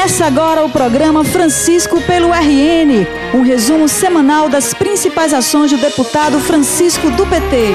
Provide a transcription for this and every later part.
Começa agora o programa Francisco pelo RN, um resumo semanal das principais ações do deputado Francisco do PT.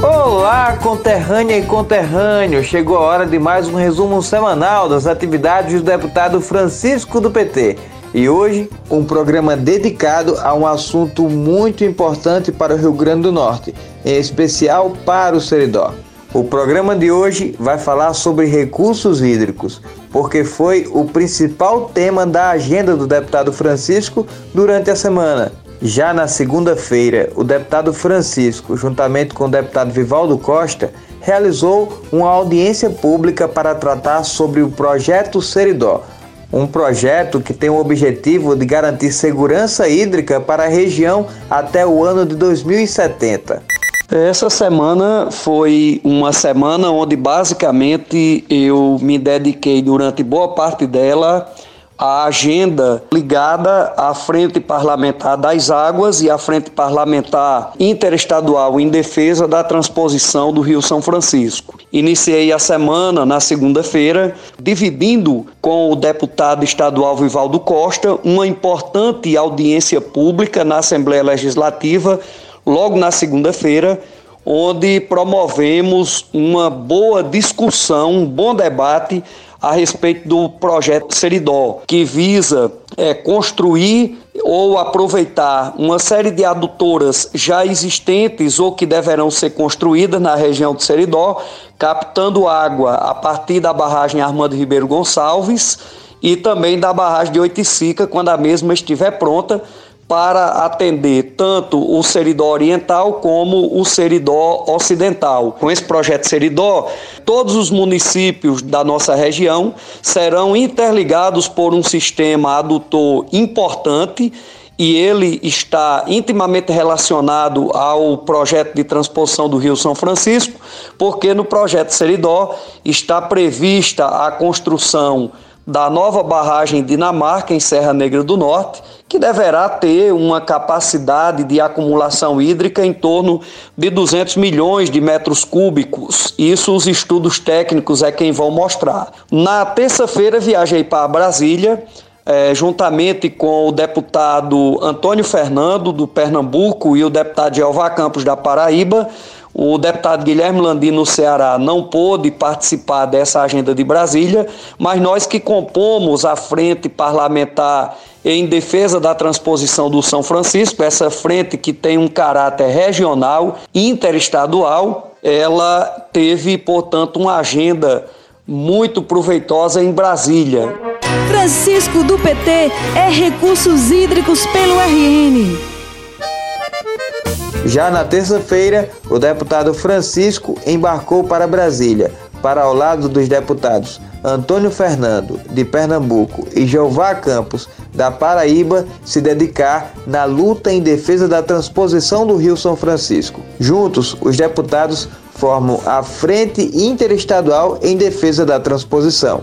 Olá, conterrânea e conterrâneo! Chegou a hora de mais um resumo semanal das atividades do deputado Francisco do PT. E hoje, um programa dedicado a um assunto muito importante para o Rio Grande do Norte, em especial para o Seridó. O programa de hoje vai falar sobre recursos hídricos, porque foi o principal tema da agenda do deputado Francisco durante a semana. Já na segunda-feira, o deputado Francisco, juntamente com o deputado Vivaldo Costa, realizou uma audiência pública para tratar sobre o projeto Seridó, um projeto que tem o objetivo de garantir segurança hídrica para a região até o ano de 2070. Essa semana foi uma semana onde basicamente eu me dediquei durante boa parte dela à agenda ligada à Frente Parlamentar das Águas e à Frente Parlamentar Interestadual em defesa da transposição do Rio São Francisco. Iniciei a semana na segunda-feira, dividindo com o deputado estadual Vivaldo Costa uma importante audiência pública na Assembleia Legislativa logo na segunda-feira, onde promovemos uma boa discussão, um bom debate a respeito do projeto Seridó, que visa é, construir ou aproveitar uma série de adutoras já existentes ou que deverão ser construídas na região do Seridó, captando água a partir da barragem Armando Ribeiro Gonçalves e também da barragem de Oiticica, quando a mesma estiver pronta, para atender tanto o Seridó Oriental como o Seridó Ocidental. Com esse projeto Seridó, todos os municípios da nossa região serão interligados por um sistema adutor importante e ele está intimamente relacionado ao projeto de transposição do Rio São Francisco, porque no projeto Seridó está prevista a construção da nova barragem Dinamarca em Serra Negra do Norte, que deverá ter uma capacidade de acumulação hídrica em torno de 200 milhões de metros cúbicos. Isso os estudos técnicos é quem vão mostrar. Na terça-feira viajei para Brasília, é, juntamente com o deputado Antônio Fernando, do Pernambuco, e o deputado Jeová Campos, da Paraíba, o deputado Guilherme Landim, no Ceará, não pôde participar dessa agenda de Brasília, mas nós que compomos a frente parlamentar em defesa da transposição do São Francisco, essa frente que tem um caráter regional, interestadual, ela teve, portanto, uma agenda muito proveitosa em Brasília. Francisco do PT é recursos hídricos pelo RN. Já na terça-feira, o deputado Francisco embarcou para Brasília, para ao lado dos deputados Antônio Fernando, de Pernambuco, e Jeová Campos, da Paraíba, se dedicar na luta em defesa da transposição do Rio São Francisco. Juntos, os deputados formam a Frente Interestadual em Defesa da Transposição.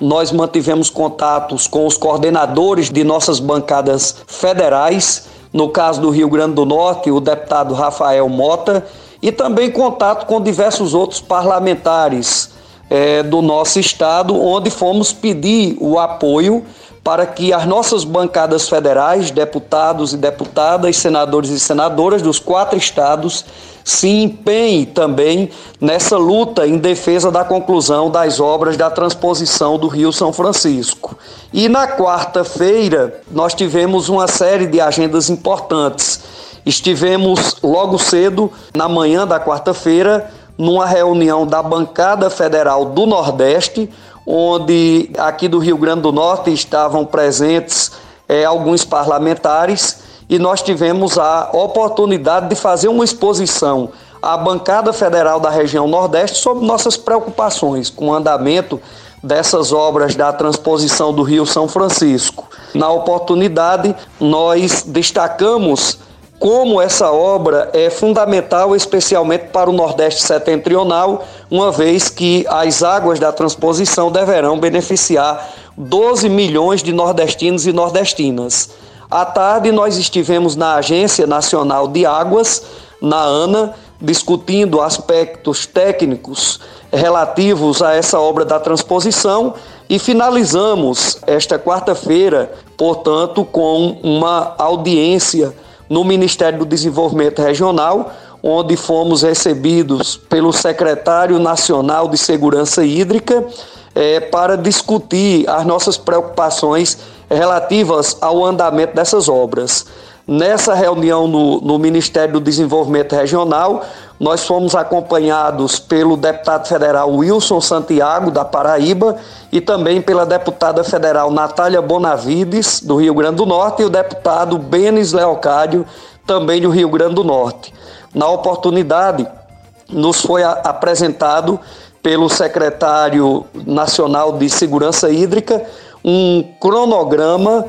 Nós mantivemos contatos com os coordenadores de nossas bancadas federais no caso do Rio Grande do Norte, o deputado Rafael Mota, e também contato com diversos outros parlamentares é, do nosso estado, onde fomos pedir o apoio para que as nossas bancadas federais, deputados e deputadas, senadores e senadoras dos quatro estados, se empenhem também nessa luta em defesa da conclusão das obras da transposição do Rio São Francisco. E na quarta-feira nós tivemos uma série de agendas importantes. Estivemos logo cedo, na manhã da quarta-feira, numa reunião da bancada federal do Nordeste, onde aqui do Rio Grande do Norte estavam presentes é, alguns parlamentares e nós tivemos a oportunidade de fazer uma exposição à bancada federal da região Nordeste sobre nossas preocupações com o andamento dessas obras da transposição do Rio São Francisco. Na oportunidade, nós destacamos como essa obra é fundamental, especialmente para o Nordeste setentrional, uma vez que as águas da transposição deverão beneficiar 12 milhões de nordestinos e nordestinas. À tarde, nós estivemos na Agência Nacional de Águas, na ANA, discutindo aspectos técnicos relativos a essa obra da transposição e finalizamos esta quarta-feira, portanto, com uma audiência no Ministério do Desenvolvimento Regional, onde fomos recebidos pelo secretário nacional de Segurança Hídrica é, para discutir as nossas preocupações relativas ao andamento dessas obras. Nessa reunião no, no Ministério do Desenvolvimento Regional, nós fomos acompanhados pelo deputado federal Wilson Santiago, da Paraíba, e também pela deputada federal Natália Bonavides, do Rio Grande do Norte, e o deputado Benes Leocádio, também do Rio Grande do Norte. Na oportunidade, nos foi apresentado pelo secretário nacional de Segurança Hídrica um cronograma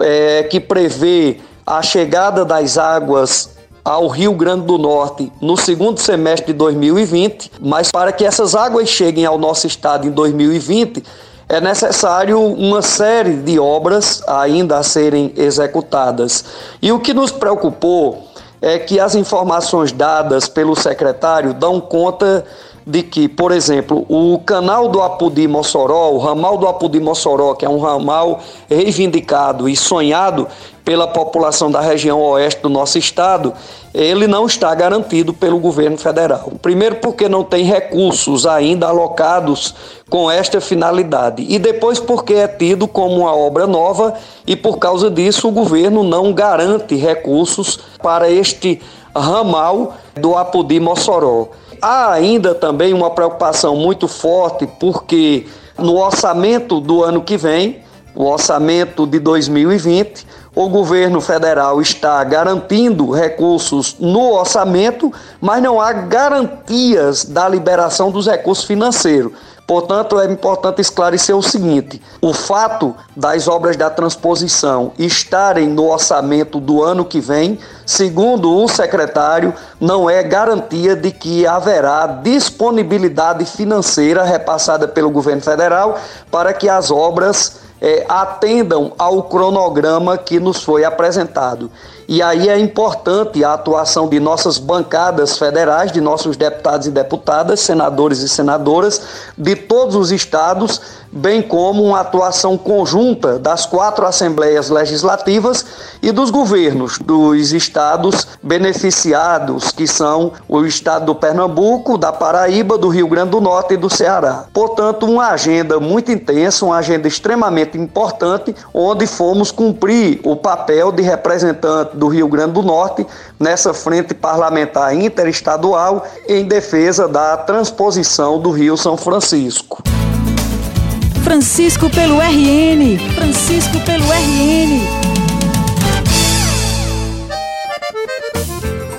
é, que prevê a chegada das águas ao Rio Grande do Norte no segundo semestre de 2020, mas para que essas águas cheguem ao nosso estado em 2020, é necessário uma série de obras ainda a serem executadas. E o que nos preocupou é que as informações dadas pelo secretário dão conta de que, por exemplo, o canal do Apudi Mossoró, o ramal do Apudi Mossoró, que é um ramal reivindicado e sonhado pela população da região oeste do nosso estado, ele não está garantido pelo governo federal. Primeiro, porque não tem recursos ainda alocados com esta finalidade, e depois, porque é tido como uma obra nova e por causa disso o governo não garante recursos para este ramal do Apudi Mossoró. Há ainda também uma preocupação muito forte, porque no orçamento do ano que vem, o orçamento de 2020, o governo federal está garantindo recursos no orçamento, mas não há garantias da liberação dos recursos financeiros. Portanto, é importante esclarecer o seguinte: o fato das obras da transposição estarem no orçamento do ano que vem, segundo o secretário, não é garantia de que haverá disponibilidade financeira repassada pelo governo federal para que as obras é, atendam ao cronograma que nos foi apresentado. E aí é importante a atuação de nossas bancadas federais, de nossos deputados e deputadas, senadores e senadoras de todos os estados, bem como uma atuação conjunta das quatro assembleias legislativas e dos governos dos estados beneficiados, que são o estado do Pernambuco, da Paraíba, do Rio Grande do Norte e do Ceará. Portanto, uma agenda muito intensa, uma agenda extremamente importante, onde fomos cumprir o papel de representante do Rio Grande do Norte nessa frente parlamentar interestadual em defesa da transposição do Rio São Francisco. Francisco pelo RN. Francisco pelo RN.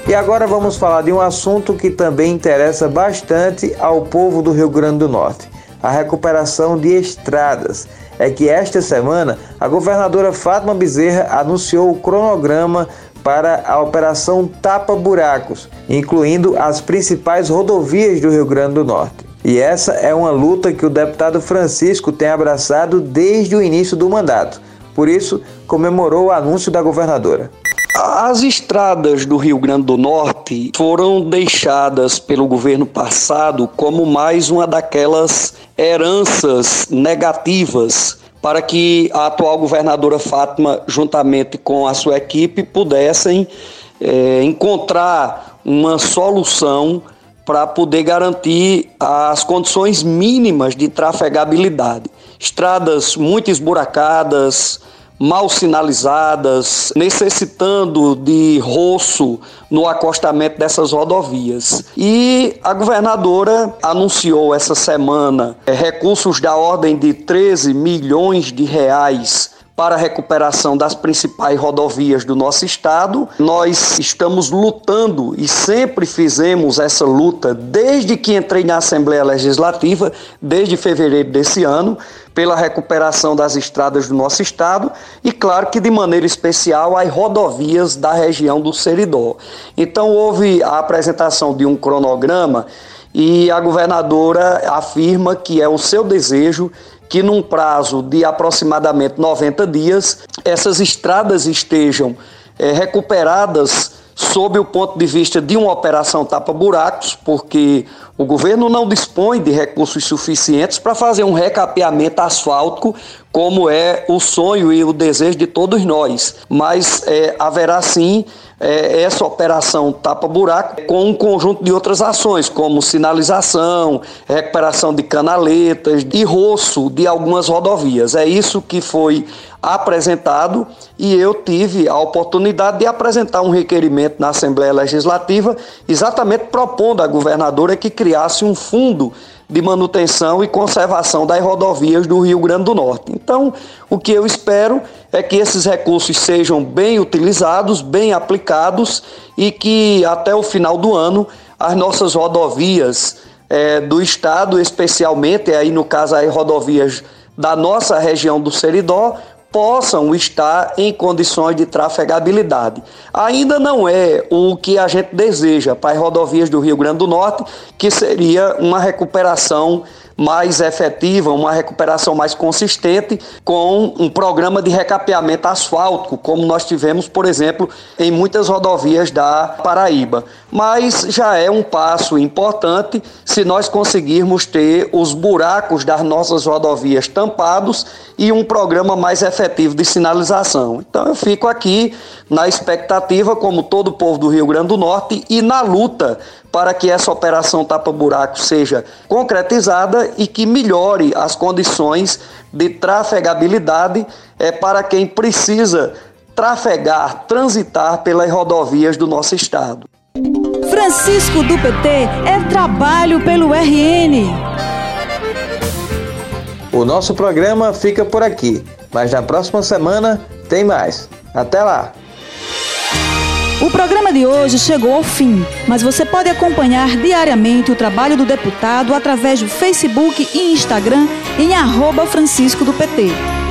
E agora vamos falar de um assunto que também interessa bastante ao povo do Rio Grande do Norte: a recuperação de estradas. É que esta semana a governadora Fátima Bezerra anunciou o cronograma para a operação Tapa Buracos, incluindo as principais rodovias do Rio Grande do Norte. E essa é uma luta que o deputado Francisco tem abraçado desde o início do mandato. Por isso, comemorou o anúncio da governadora. As estradas do Rio Grande do Norte foram deixadas pelo governo passado como mais uma daquelas heranças negativas para que a atual governadora Fátima, juntamente com a sua equipe, pudessem é, encontrar uma solução para poder garantir as condições mínimas de trafegabilidade. Estradas muito esburacadas, mal sinalizadas, necessitando de roço no acostamento dessas rodovias. E a governadora anunciou essa semana é, recursos da ordem de 13 milhões de reais para a recuperação das principais rodovias do nosso estado. Nós estamos lutando e sempre fizemos essa luta desde que entrei na Assembleia Legislativa, desde fevereiro desse ano, pela recuperação das estradas do nosso estado e, claro, que de maneira especial as rodovias da região do Seridó. Então, houve a apresentação de um cronograma e a governadora afirma que é o seu desejo que num prazo de aproximadamente 90 dias essas estradas estejam é, recuperadas sob o ponto de vista de uma operação tapa-buracos, porque o governo não dispõe de recursos suficientes para fazer um recapeamento asfáltico, como é o sonho e o desejo de todos nós. Mas é, haverá sim é, essa operação tapa-buraco com um conjunto de outras ações, como sinalização, recuperação de canaletas e roço de algumas rodovias. É isso que foi apresentado e eu tive a oportunidade de apresentar um requerimento na Assembleia Legislativa, exatamente propondo à governadora que criasse um fundo de manutenção e conservação das rodovias do Rio Grande do Norte. Então, o que eu espero é que esses recursos sejam bem utilizados, bem aplicados e que até o final do ano as nossas rodovias é, do estado, especialmente aí no caso as rodovias da nossa região do Seridó, possam estar em condições de trafegabilidade. Ainda não é o que a gente deseja para as rodovias do Rio Grande do Norte, que seria uma recuperação mais efetiva, uma recuperação mais consistente com um programa de recapeamento asfáltico, como nós tivemos, por exemplo, em muitas rodovias da Paraíba. Mas já é um passo importante se nós conseguirmos ter os buracos das nossas rodovias tampados e um programa mais efetivo de sinalização. Então eu fico aqui na expectativa, como todo o povo do Rio Grande do Norte, e na luta para que essa operação tapa-buraco seja concretizada e que melhore as condições de trafegabilidade é, para quem precisa trafegar, transitar pelas rodovias do nosso estado. Francisco do PT é trabalho pelo RN. O nosso programa fica por aqui, mas na próxima semana tem mais. Até lá! O programa de hoje chegou ao fim, mas você pode acompanhar diariamente o trabalho do deputado através do Facebook e Instagram em arroba Francisco do PT.